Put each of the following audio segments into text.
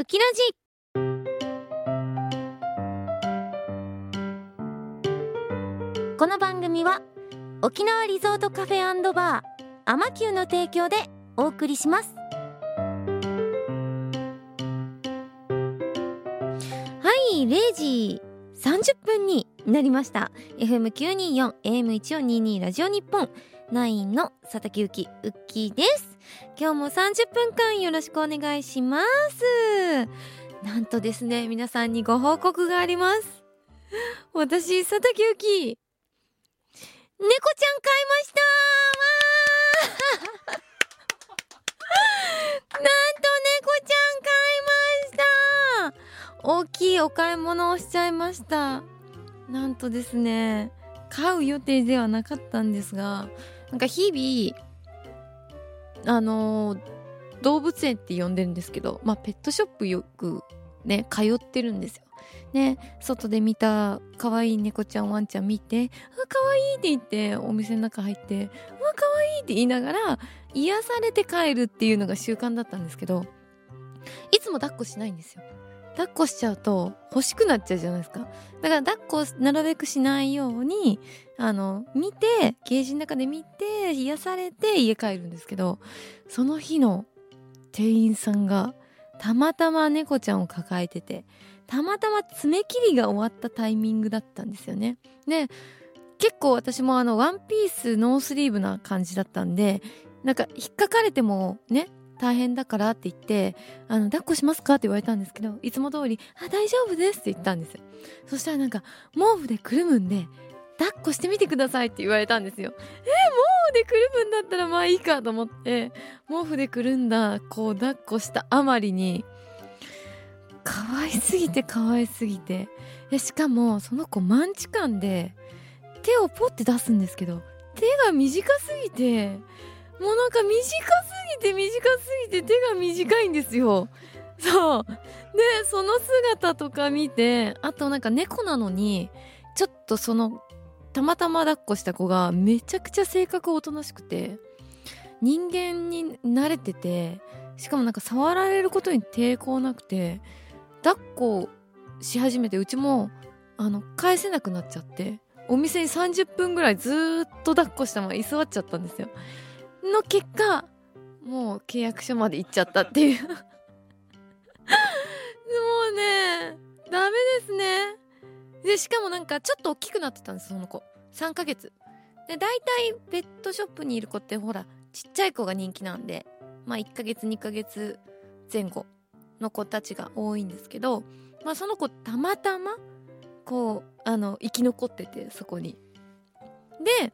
ウキラジこの番組は沖縄リゾートカフェバーアマキューの提供でお送りします。はい0時30分になりました。FM924 AM1422 ラジオ日本。9の佐竹ゆきうっきーです。今日も30分間よろしくお願いします。なんとですね皆さんにご報告があります。私佐竹ゆき猫ちゃん買いました。なんと猫ちゃん買いました。大きいお買い物をしちゃいました。なんとですね買う予定ではなかったんですがなんか日々あのー、動物園って呼んでるんですけどまあペットショップよくね通ってるんですよ。ね、外で見た可愛い猫ちゃんワンちゃん見て「あ可愛いって言ってお店の中入って「うわ可愛いって言いながら癒されて帰るっていうのが習慣だったんですけどいつも抱っこしないんですよ。抱っこしちゃうと欲しくなっちゃうじゃないですか。だから抱っこなるべくしないようにあの見てケージの中で見て癒されて家帰るんですけどその日の店員さんがたまたま猫ちゃんを抱えててたまたま爪切りが終わったタイミングだったんですよね。で結構私もあのワンピースノースリーブな感じだったんでなんか引っかかれてもね大変だからって言って「あの抱っこしますか?」って言われたんですけどいつも通り「あ大丈夫です」って言ったんですよそしたらなんか毛布でくるむんで抱っこしてみてくださいって言われたんですよ。えー、毛布でくるむんだったらまあいいかと思って。毛布でくるんだ。こう抱っこしたあまりに。可愛すぎて可愛すぎて。しかもその子マンチカンで手をポッて出すんですけど手が短すぎてもうなんか短すぎて短すぎて手が短いんですよ。そう。でその姿とか見てあとなんか猫なのにちょっとそのたまたま抱っこした子がめちゃくちゃ性格おとなしくて人間に慣れててしかもなんか触られることに抵抗なくて抱っこし始めてうちもあの返せなくなっちゃってお店に30分ぐらいずっと抱っこしたまま居座っちゃったんですよ。の結果もう契約書まで行っちゃったっていう。もうねダメですね。でしかもなんかちょっと大きくなってたんですその子3ヶ月で大体ペットショップにいる子ってほらちっちゃい子が人気なんでまあ1ヶ月2ヶ月前後の子たちが多いんですけど、まあ、その子たまたまこうあの生き残っててそこに。で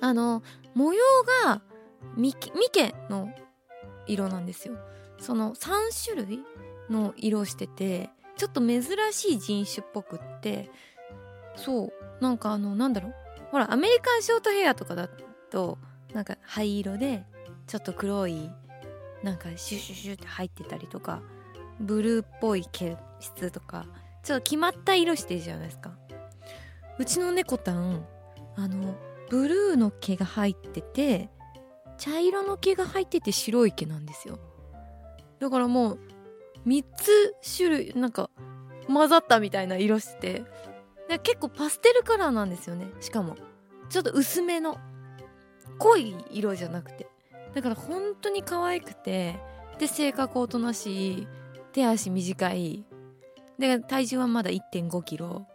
あの模様がミケの色なんですよ。その3種類の色しててちょっと珍しい人種っぽくってそうなんかあのなんだろう。ほらアメリカンショートヘアとかだとなんか灰色でちょっと黒いなんかシュシュシュって入ってたりとかブルーっぽい毛質とかちょっと決まった色してるじゃないですか。うちの猫たんあのブルーの毛が入ってて茶色の毛が入ってて白い毛なんですよ。だからもう3つ種類なんか混ざったみたいな色して。で結構パステルカラーなんですよね。しかも。ちょっと薄めの。濃い色じゃなくて。だから本当に可愛くて。で性格おとなしい。手足短い。で体重はまだ1 5キロ。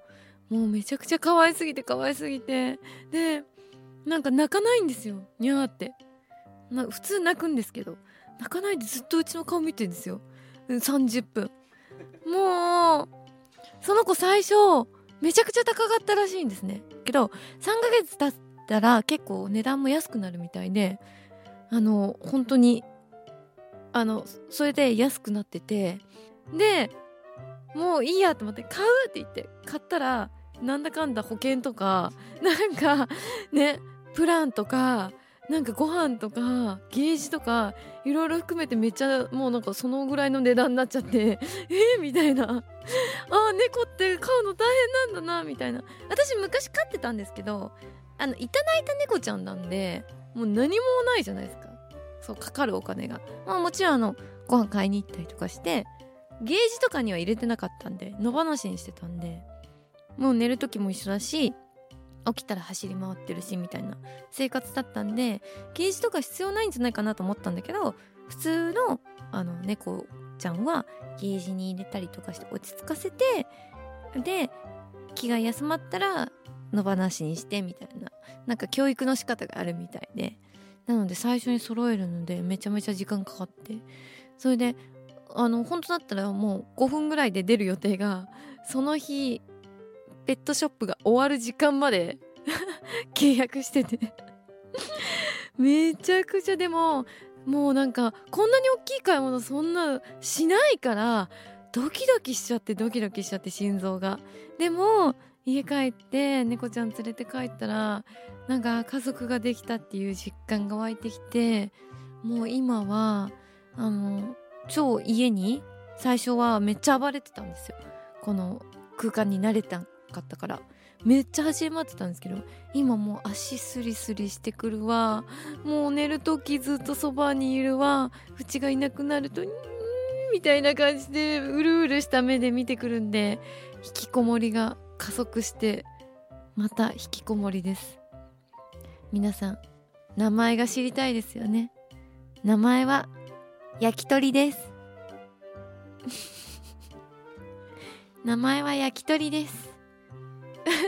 もうめちゃくちゃ可愛すぎて可愛すぎて。でなんか泣かないんですよ。にゃーって。な普通泣くんですけど。泣かないでずっとうちの顔見てるんですよ。30分もうその子最初めちゃくちゃ高かったらしいんですね。けど3ヶ月経ったら結構値段も安くなるみたいであの本当にあのそれで安くなっててでもういいやと思って買うって言って買ったらなんだかんだ保険とかなんかねプランとかなんかご飯とかゲージとかいろいろ含めてめっちゃもうなんかそのぐらいの値段になっちゃって えー、みたいな。あ猫って飼うの大変なんだなみたいな。私昔飼ってたんですけどあのいただいた猫ちゃんなんでもう何もないじゃないですか。そうかかるお金が、まあ、もちろんあのご飯買いに行ったりとかしてゲージとかには入れてなかったんで野放しにしてたんでもう寝る時も一緒だし起きたら走り回ってるしみたいな生活だったんでゲージとか必要ないんじゃないかなと思ったんだけど普通のあの猫ちゃんはゲージに入れたりとかして落ち着かせてで気が休まったら野放しにしてみたいななんか教育の仕方があるみたいで。なので最初に揃えるのでめちゃめちゃ時間かかって。それであの本当だったらもう5分ぐらいで出る予定がその日ペットショップが終わる時間まで 契約してて。めちゃくちゃでももうなんかこんなに大きい買い物そんなしないからドキドキしちゃってドキドキしちゃって心臓が。でも家帰って猫ちゃん連れて帰ったらなんか家族ができたっていう実感が湧いてきてもう今はあの超家に最初はめっちゃ暴れてたんですよ。この空間に慣れたかったからめっちゃ走り回ってたんですけど今もう足スリスリしてくるわ。もう寝る時ずっとそばにいるわ。うちがいなくなるとみたいな感じでうるうるした目で見てくるんで引きこもりが加速してまた引きこもりです。皆さん名前が知りたいですよね。名前は焼き鳥です。名前は焼き鳥です。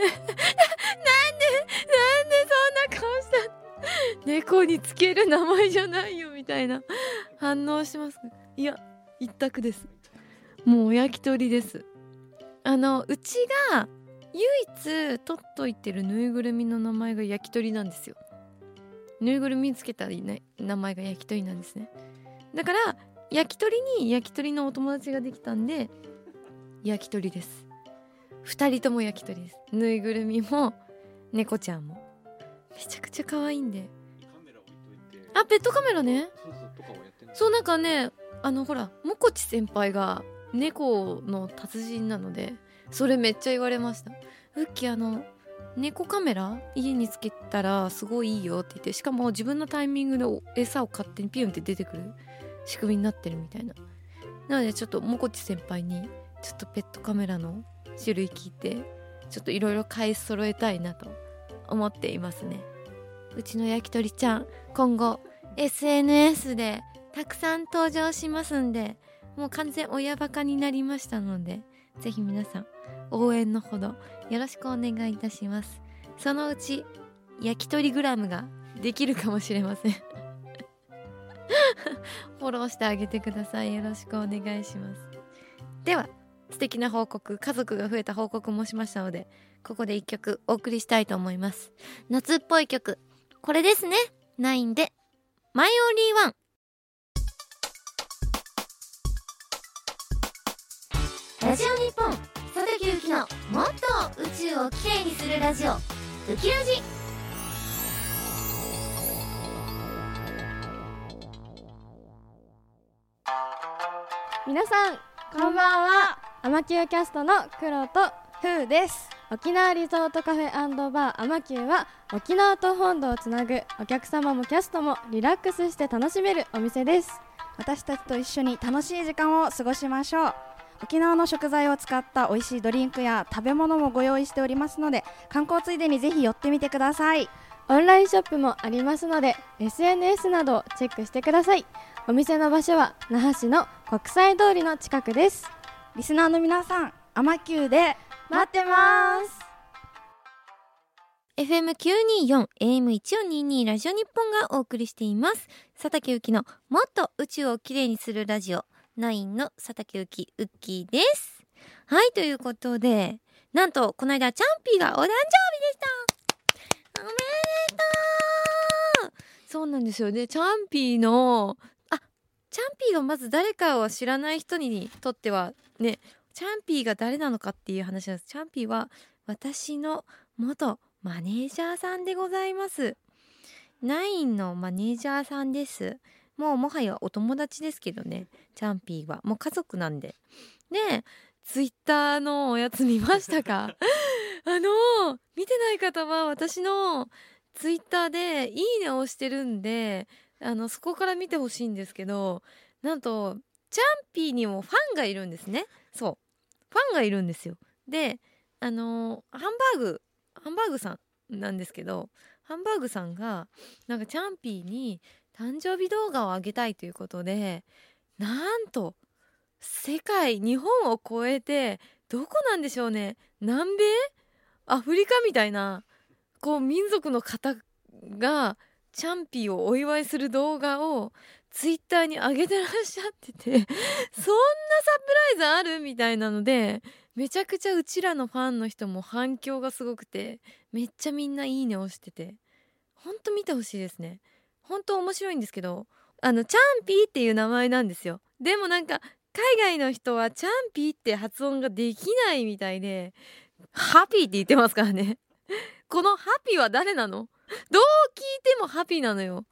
でなんでそんな顔した猫につける名前じゃないよみたいな。反応しますいや一択です。もう焼き鳥です。あのうちが唯一取っといてるぬいぐるみの名前が焼き鳥なんですよ。ぬいぐるみつけた、ね、名前が焼き鳥なんですね。だから焼き鳥に焼き鳥のお友達ができたんで焼き鳥です。2人とも焼き鳥です。ぬいぐるみも猫ちゃんも。めちゃくちゃ可愛いんで。あペットカメラね。そうなんかねあのほらもこち先輩が猫の達人なのでそれめっちゃ言われました。ウッキーあの猫カメラ家につけたらすごいいいよって言ってしかも自分のタイミングで餌を勝手にピュンって出てくる仕組みになってるみたいな。なのでちょっともこち先輩にちょっとペットカメラの種類聞いてちょっといろいろ買い揃えたいなと思っていますね。うちの焼き鳥ちゃん今後 SNS でたくさん登場しますんでもう完全親バカになりましたのでぜひ皆さん応援のほどよろしくお願いいたします。そのうち焼き鳥グラムができるかもしれません。フォローしてあげてください。よろしくお願いします。では素敵な報告家族が増えた報告もしましたのでここで一曲お送りしたいと思います。夏っぽい曲これですね。9でマイオンリーワン。ラジオ日本佐竹ゆきのもっと宇宙をきれいにするラジオ。ウキラジ。皆さんこんばんは。アマキューキャストの黒とフーです。沖縄リゾートカフェバーアマキューは沖縄と本土をつなぐお客様もキャストもリラックスして楽しめるお店です。私たちと一緒に楽しい時間を過ごしましょう。沖縄の食材を使った美味しいドリンクや食べ物もご用意しておりますので観光ついでにぜひ寄ってみてください。オンラインショップもありますので SNS などをチェックしてください。お店の場所は那覇市の国際通りの近くですリスナーの皆さんアマキューで待ってます。FM924 AM1422 ラジオ日本がお送りしています。佐竹ゆきのもっと宇宙をきれいにするラジオ9の佐竹ゆきウッキーです。はいということでなんとこの間チャンピーがお誕生日でした。おめでとう。そうなんですよ。ねチャンピーのあチャンピーがまず誰かを知らない人にとってはねチャンピーが誰なのかっていう話なんです。チャンピーは私の元マネージャーさんでございます。ナインのマネージャーさんです。もうもはやお友達ですけどねチャンピーは。もう家族なんで。でツイッターのおやつ見ましたか？あの見てない方は私のツイッターで「いいね」をしてるんであのそこから見てほしいんですけどなんとチャンピーにもファンがいるんですね。そう。ファンがいるんですよ。であのーハンバーグハンバーグさんなんですけどハンバーグさんがなんかチャンピーに誕生日動画を上げたいということでなんと世界日本を超えてどこなんでしょうね。南米アフリカみたいなこう民族の方がチャンピーをお祝いする動画をツイッターに上げてらっしゃってて そんなサプライズあるみたいなのでめちゃくちゃうちらのファンの人も反響がすごくてめっちゃみんないいね押してて。ほんと見てほしいですね。ほんと面白いんですけどあのチャンピーっていう名前なんですよ。でもなんか海外の人はチャンピーって発音ができないみたいでハピーって言ってますからね。このハピーは誰なの？どう聞いてもハピーなのよ。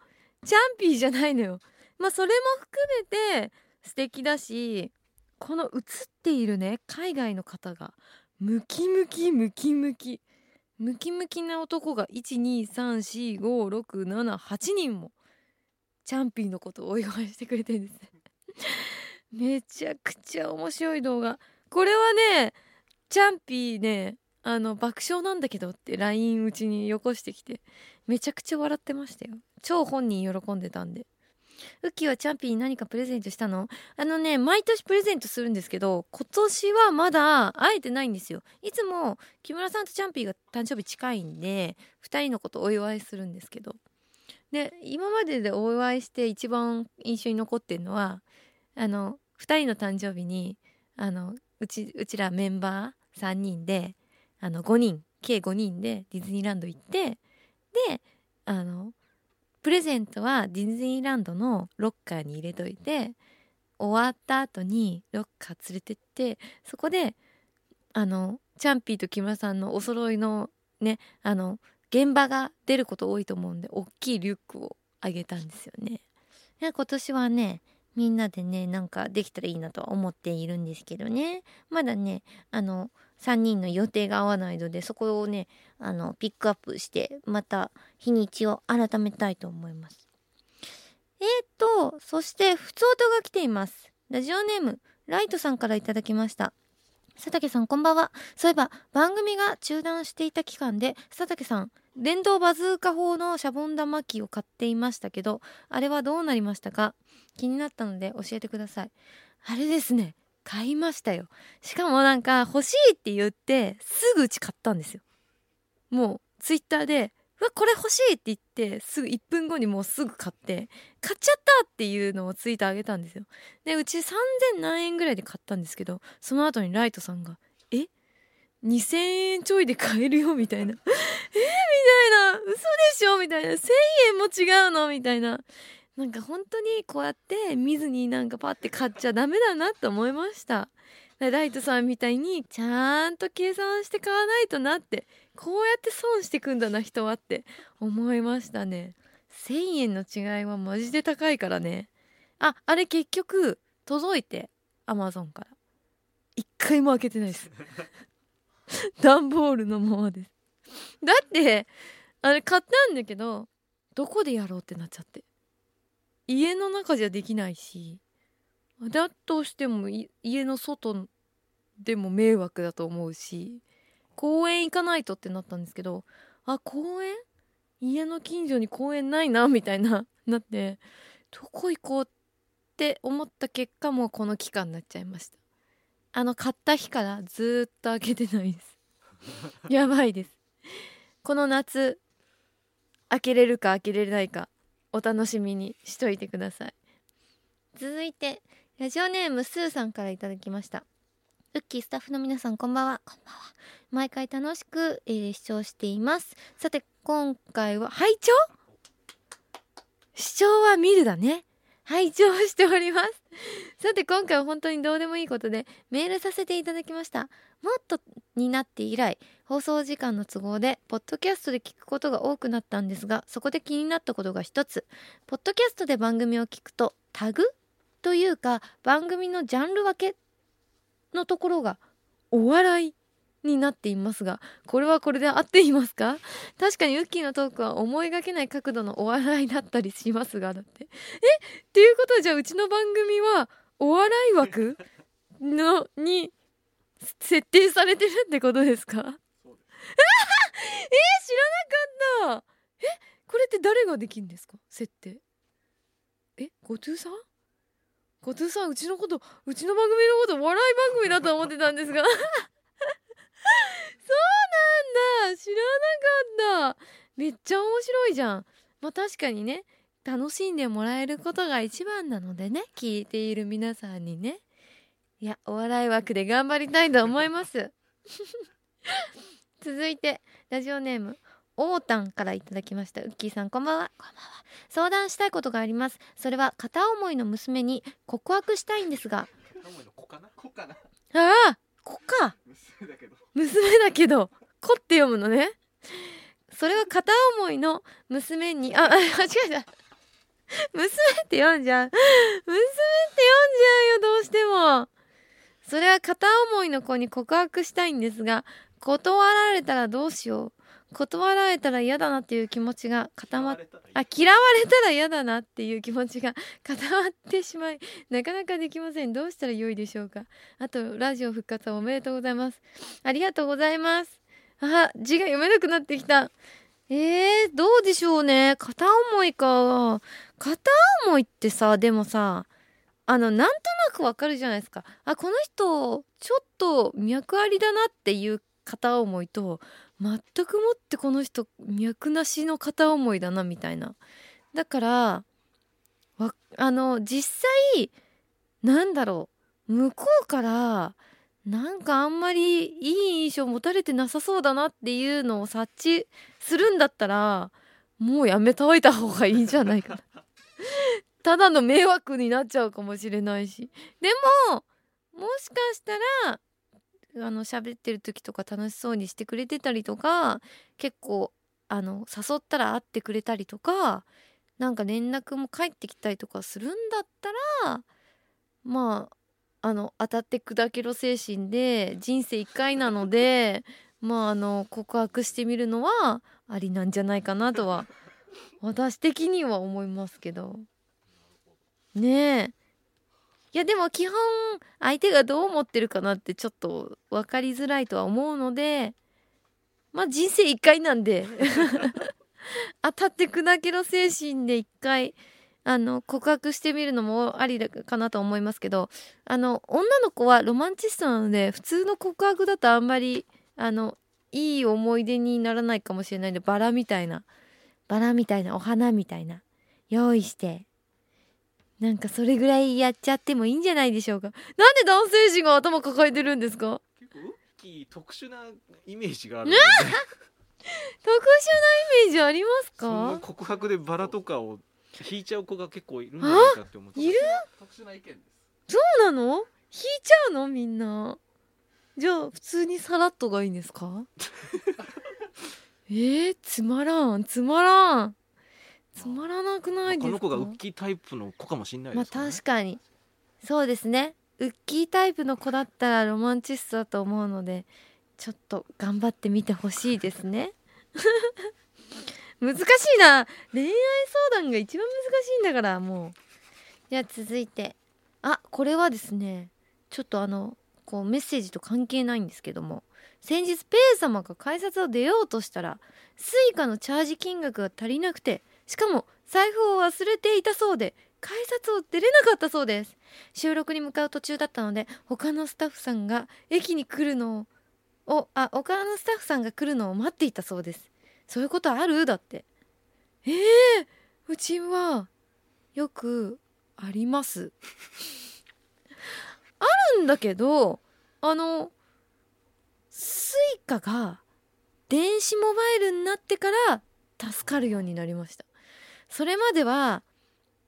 チャンピーじゃないのよまあそれも含めて素敵だしこの映っているね海外の方がムキムキムキムキムキムキな男が1234567人もチャンピーのことをお祝いしてくれてるんですね。めちゃくちゃ面白い動画。これはねチャンピーねあの爆笑なんだけどって LINE うちによこしてきてめちゃくちゃ笑ってましたよ。超本人喜んでたんで。ウッキーはチャンピーに何かプレゼントしたの？あのね毎年プレゼントするんですけど今年はまだ会えてないんですよ。いつも木村さんとチャンピーが誕生日近いんで2人のことお祝いするんですけど。で今まででお祝いして一番印象に残ってるのはあの2人の誕生日にあのうちうちらメンバー3人であの5人計5人でディズニーランド行ってであのプレゼントはディズニーランドのロッカーに入れといて終わった後にロッカー連れてってそこであのチャンピーと木村さんのお揃いのねあの現場が出ること多いと思うんで大きいリュックをあげたんですよね。今年はねみんなでねなんかできたらいいなとは思っているんですけどねまだねあの3人の予定が合わないのでそこをねあのピックアップしてまた日にちを改めたいと思います。えー、っとそして普通音が来ています。ラジオネームライトさんからいただきました。佐竹さんこんばんは。そういえば番組が中断していた期間で佐竹さん電動バズーカ砲のシャボン玉機を買っていましたけどあれはどうなりましたか？気になったので教えてください。あれですね。買いましたよ。しかもなんか欲しいって言ってすぐうち買ったんですよ。もうツイッターでうわこれ欲しいって言ってすぐ1分後にもうすぐ買って買っちゃったっていうのをツイートあげたんですよ。でうち3000何円ぐらいで買ったんですけどその後にライトさんが「え？2000円ちょいで買えるよ」みたいな「え？みたいな。嘘でしょ？みたいな。1000円も違うの？みたいな。なんか本当にこうやって見ずになんかパッて買っちゃダメだなって思いました。ライトさんみたいにちゃんと計算して買わないとなってこうやって損してくんだな人はって思いましたね。1000円の違いはマジで高いからね。ああれ結局届いてアマゾンから。一回も開けてないです。段ボールのままです。だってあれ買ったんだけどどこでやろうってなっちゃって。家の中じゃできないしだとしても家の外でも迷惑だと思うし公園行かないとってなったんですけどあ公園？家の近所に公園ないなみたいな なってどこ行こうって思った結果もこの期間になっちゃいました。あの買った日からずっと開けてないです。やばいです。この夏開けれるか開けれないかお楽しみにしといてください。続いてラジオネームスーさんから頂きました。ウッキースタッフの皆さんこんばんは。こんばんは。毎回楽しく、えー、視聴しています。さて今回は拝聴？視聴は見るだね。拝聴しております。さて今回は本当にどうでもいいことでメールさせていただきました。もっとになって以来放送時間の都合でポッドキャストで聞くことが多くなったんですがそこで気になったことが一つ。ポッドキャストで番組を聞くとタグ？というか番組のジャンル分けのところがお笑い。になっていますがこれはこれで合っていますか？確かにウッキーのトークは思いがけない角度のお笑いだったりしますがだって。え？っていうことはじゃあうちの番組はお笑い枠？のに設定されてるってことですか？え？ー、知らなかった！え？これって誰ができるんですか？設定。え？後藤さん？後藤さんうちのことうちの番組のことお笑い番組だと思ってたんですがそうなんだ。知らなかった。めっちゃ面白いじゃん。まあ確かにね。楽しんでもらえることが一番なのでね聞いている皆さんにね。いやお笑い枠で頑張りたいと思います。続いてラジオネームおーたんからいただきました。ウッキーさんこんばんは。こんばんは。相談したいことがあります。それは片思いの娘に告白したいんですが。ああ子か。娘だけど。子って読むのね。それは片思いの娘にあ間違えた。娘って読んじゃう。娘って読んじゃうよどうしても。それは片思いの子に告白したいんですが断られたらどうしよう断られたら嫌だなっていう気持ちが固まっあ嫌われたら嫌だなっていう気持ちが 固まってしまいなかなかできません。どうしたら良いでしょうか。あとラジオ復活おめでとうございます。ありがとうございます。あ字が読めなくなってきた。えー、どうでしょうね。片思いか。片思いってさでもさあのなんとなくわかるじゃないですか。あこの人ちょっと脈ありだなっていう片思いと全くもってこの人脈なしの片思いだなみたいな。だからわあの実際なんだろう向こうからなんかあんまりいい印象持たれてなさそうだなっていうのを察知するんだったらもうやめといた方がいいんじゃないかな。ただの迷惑になっちゃうかもしれないし。でももしかしたらあの喋ってる時とか楽しそうにしてくれてたりとか結構あの誘ったら会ってくれたりとかなんか連絡も返ってきたりとかするんだったらまああの当たって砕けろ精神で人生1回なのでまああの告白してみるのはありなんじゃないかなとは私的には思いますけど。ねえ。いやでも基本相手がどう思ってるかなってちょっと分かりづらいとは思うのでまあ人生一回なんで 当たって砕けろ精神で一回あの告白してみるのもありかなと思いますけどあの女の子はロマンチストなので普通の告白だとあんまりあのいい思い出にならないかもしれないんでバラみたいなバラみたいなお花みたいな用意してなんかそれぐらいやっちゃってもいいんじゃないでしょうか。なんで男性陣が頭抱えてるんですか？結構ウッキー特殊なイメージがあるので 特殊なイメージありますか？告白でバラとかを引いちゃう子が結構いるんじゃないかって思っている？特殊な意見ですそうなの？引いちゃうの？みんな。じゃあ普通にさらっとがいいんですか？えー、つまらんつまらんつまらなくないですか？この子がウッキータイプの子かもしれないまあですね、確かに。そうですね。ウッキータイプの子だったらロマンチストだと思うのでちょっと頑張ってみてほしいですね。難しいな。恋愛相談が一番難しいんだからもう。じゃあ続いて。あこれはですねちょっとあのこうメッセージと関係ないんですけども先日ペイ様が改札を出ようとしたらスイカのチャージ金額が足りなくてしかも財布を忘れていたそうで改札を出れなかったそうです。収録に向かう途中だったので他のスタッフさんが駅に来るのをあ他のスタッフさんが来るのを待っていたそうです。そういうことある？だって。えー、うちはよくあります。あるんだけどあのスイカが電子モバイルになってから助かるようになりました。それまでは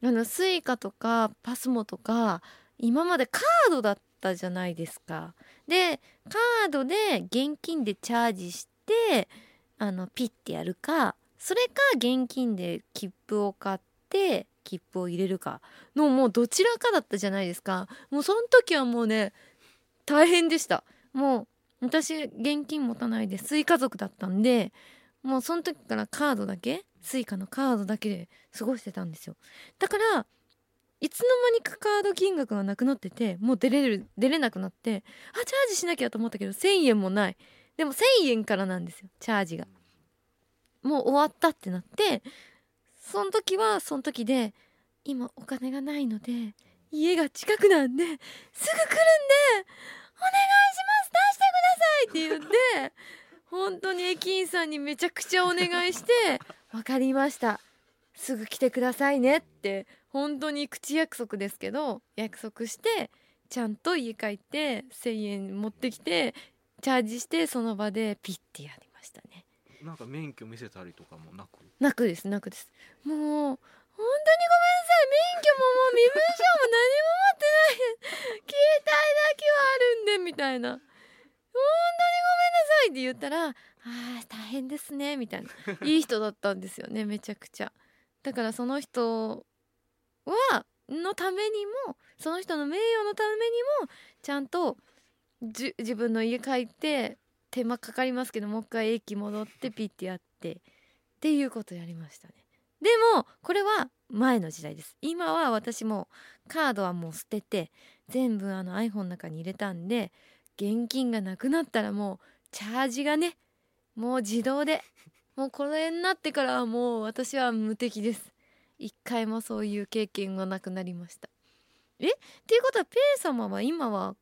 あのスイカとかパスモとか今までカードだったじゃないですか。でカードで現金でチャージしてあのピッてやるかそれか現金で切符を買って切符を入れるかのもうどちらかだったじゃないですか。もうその時はもうね大変でした。もう私現金持たないでスイカ族だったんでもうその時からカードだけスイカのカードだけで過ごしてたんですよ。だからいつの間にかカード金額がなくなっててもう出れる出れなくなってあチャージしなきゃと思ったけど1,000円もない。でも1,000円からなんですよチャージが。もう終わったってなってその時はその時で今お金がないので家が近くなんですぐ来るんでお願いします出してくださいって言って本当に駅員さんにめちゃくちゃお願いして分かりました。すぐ来てくださいねって本当に口約束ですけど約束してちゃんと家帰って1,000円持ってきてチャージしてその場でピッてやりましたね。なんか免許見せたりとかもなく？なくですなくです。もう本当にごめんなさい。免許ももう身分証も何も持ってない。携帯だけはあるんでみたいなごめんなさいって言ったらあー大変ですねみたいな。いい人だったんですよねめちゃくちゃ。だからその人はのためにもその人の名誉のためにもちゃんとじ自分の家帰って手間かかりますけどもう一回駅戻ってピッてやってっていうことやりましたね。でもこれは前の時代です。今は私もカードはもう捨てて全部あの iPhone の中に入れたんで現金がなくなったらもうチャージがねもう自動でもうこれになってからはもう私は無敵です。一回もそういう経験がなくなりました。え？っていうことはペイ様は今は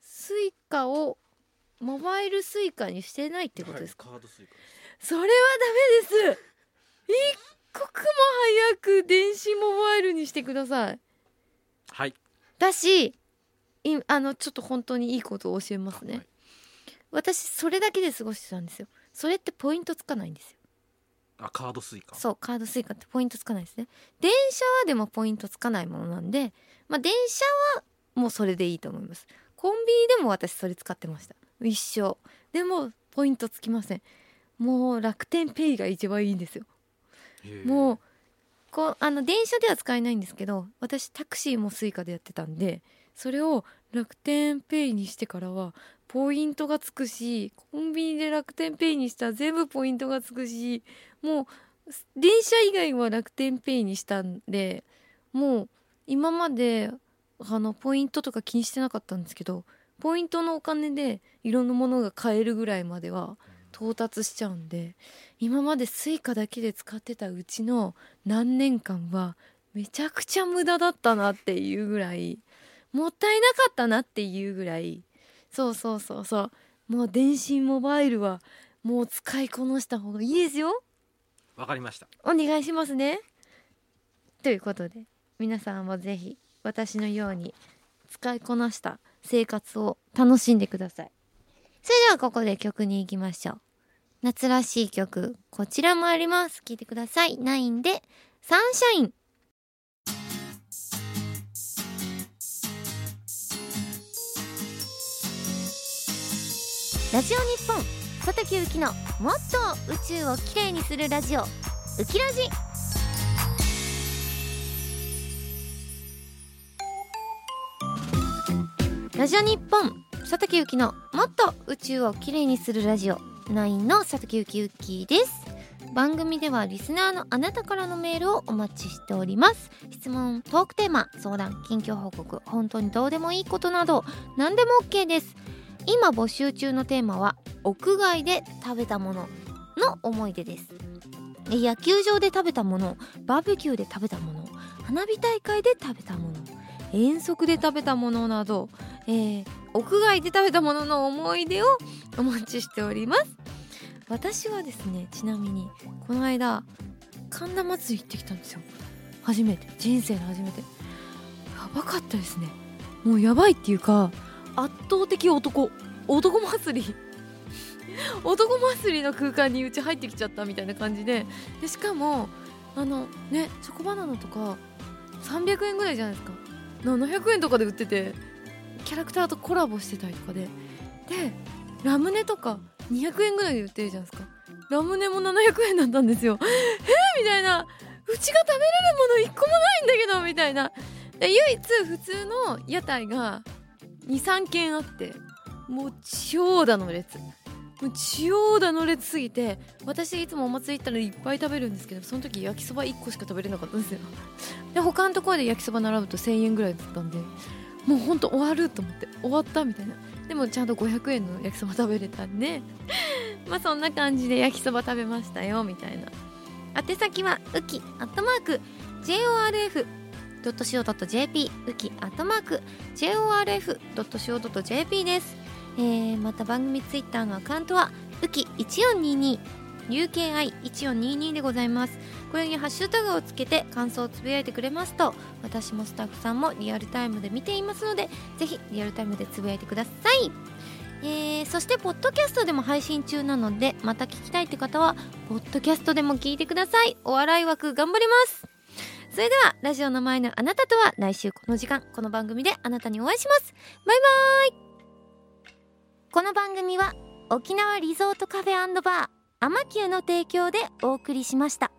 スイカをモバイルスイカにしてないってことですか、はいカードスイカです。それはダメです。一刻も早く電子モバイルにしてください。はい。だしいあのちょっと本当にいいことを教えますね、はい。私それだけで過ごしてたんですよ。それってポイントつかないんですよ。あカードスイカ。そうカードスイカってポイントつかないですね。電車はでもポイントつかないものなんでまあ電車はもうそれでいいと思います。コンビニでも私それ使ってました。一生。でもポイントつきません。もう楽天ペイが一番いいんですよ。もうこうあの電車では使えないんですけど私タクシーもスイカでやってたんでそれを楽天ペイにしてからはポイントがつくしコンビニで楽天ペイにしたら全部ポイントがつくしもう電車以外は楽天ペイにしたんでもう今まであのポイントとか気にしてなかったんですけどポイントのお金でいろんなものが買えるぐらいまでは到達しちゃうんで今までスイカだけで使ってたうちの何年間はめちゃくちゃ無駄だったなっていうぐらいもったいなかったなっていうぐらい。そうそうそうそう。もう電子モバイルはもう使いこなした方がいいですよ。わかりました。お願いしますね。ということで皆さんもぜひ私のように使いこなした生活を楽しんでください。それではここで曲に行きましょう。夏らしい曲こちらもあります。聞いてください。9でサンシャインラジオ日本。佐竹ゆきのもっと宇宙をきれいにするラジオ。ウキラジラジオ日本。佐竹ゆきのもっと宇宙をきれいにするラジオ。9の佐竹ゆきゆきです。番組ではリスナーのあなたからのメールをお待ちしております。質問トークテーマ相談近況報告本当にどうでもいいことなど何でも OK です。今募集中のテーマは屋外で食べたものの思い出です。野球場で食べたものバーベキューで食べたもの花火大会で食べたもの遠足で食べたものなど、えー屋外で食べたものの思い出をお待ちしております。私はですねちなみにこの間神田祭り行ってきたんですよ。初めて。人生の初めて。やばかったですね。もうやばいっていうか圧倒的男。男祭り。男祭りの空間にうち入ってきちゃったみたいな感じで。でしかもあのねチョコバナナとか300円ぐらいじゃないですか。700円とかで売っててキャラクターとコラボしてたりとかで。でラムネとか200円ぐらいで売ってるじゃないですか。ラムネも700円だったんですよ。えー、みたいな。うちが食べれるもの1個もないんだけどみたいな。で唯一普通の屋台が23軒あってもう長蛇の列。もう超だの列すぎて私いつもお祭り行ったらいっぱい食べるんですけどその時焼きそば1個しか食べれなかったんですよ。で他のところで焼きそば並ぶと1000円ぐらいだったんでもうほんと終わると思って終わったみたいな。でもちゃんと500円の焼きそば食べれたんで まあそんな感じで焼きそば食べましたよみたいな。宛先はウキアットマーク JORF JORF.CO.JP ウキアットマーク JORF.CO.JP です、えー、また番組ツイッターのアカウントはウキ1422 UKI1422 でございます。これにハッシュタグをつけて感想をつぶやいてくれますと私もスタッフさんもリアルタイムで見ていますのでぜひリアルタイムでつぶやいてください。えー、そしてポッドキャストでも配信中なのでまた聞きたいって方はポッドキャストでも聞いてください。お笑い枠頑張ります。それではラジオの前のあなたとは来週この時間この番組であなたにお会いしますバイバイこの番組は沖縄リゾートカフェバーアマキューの提供でお送りしました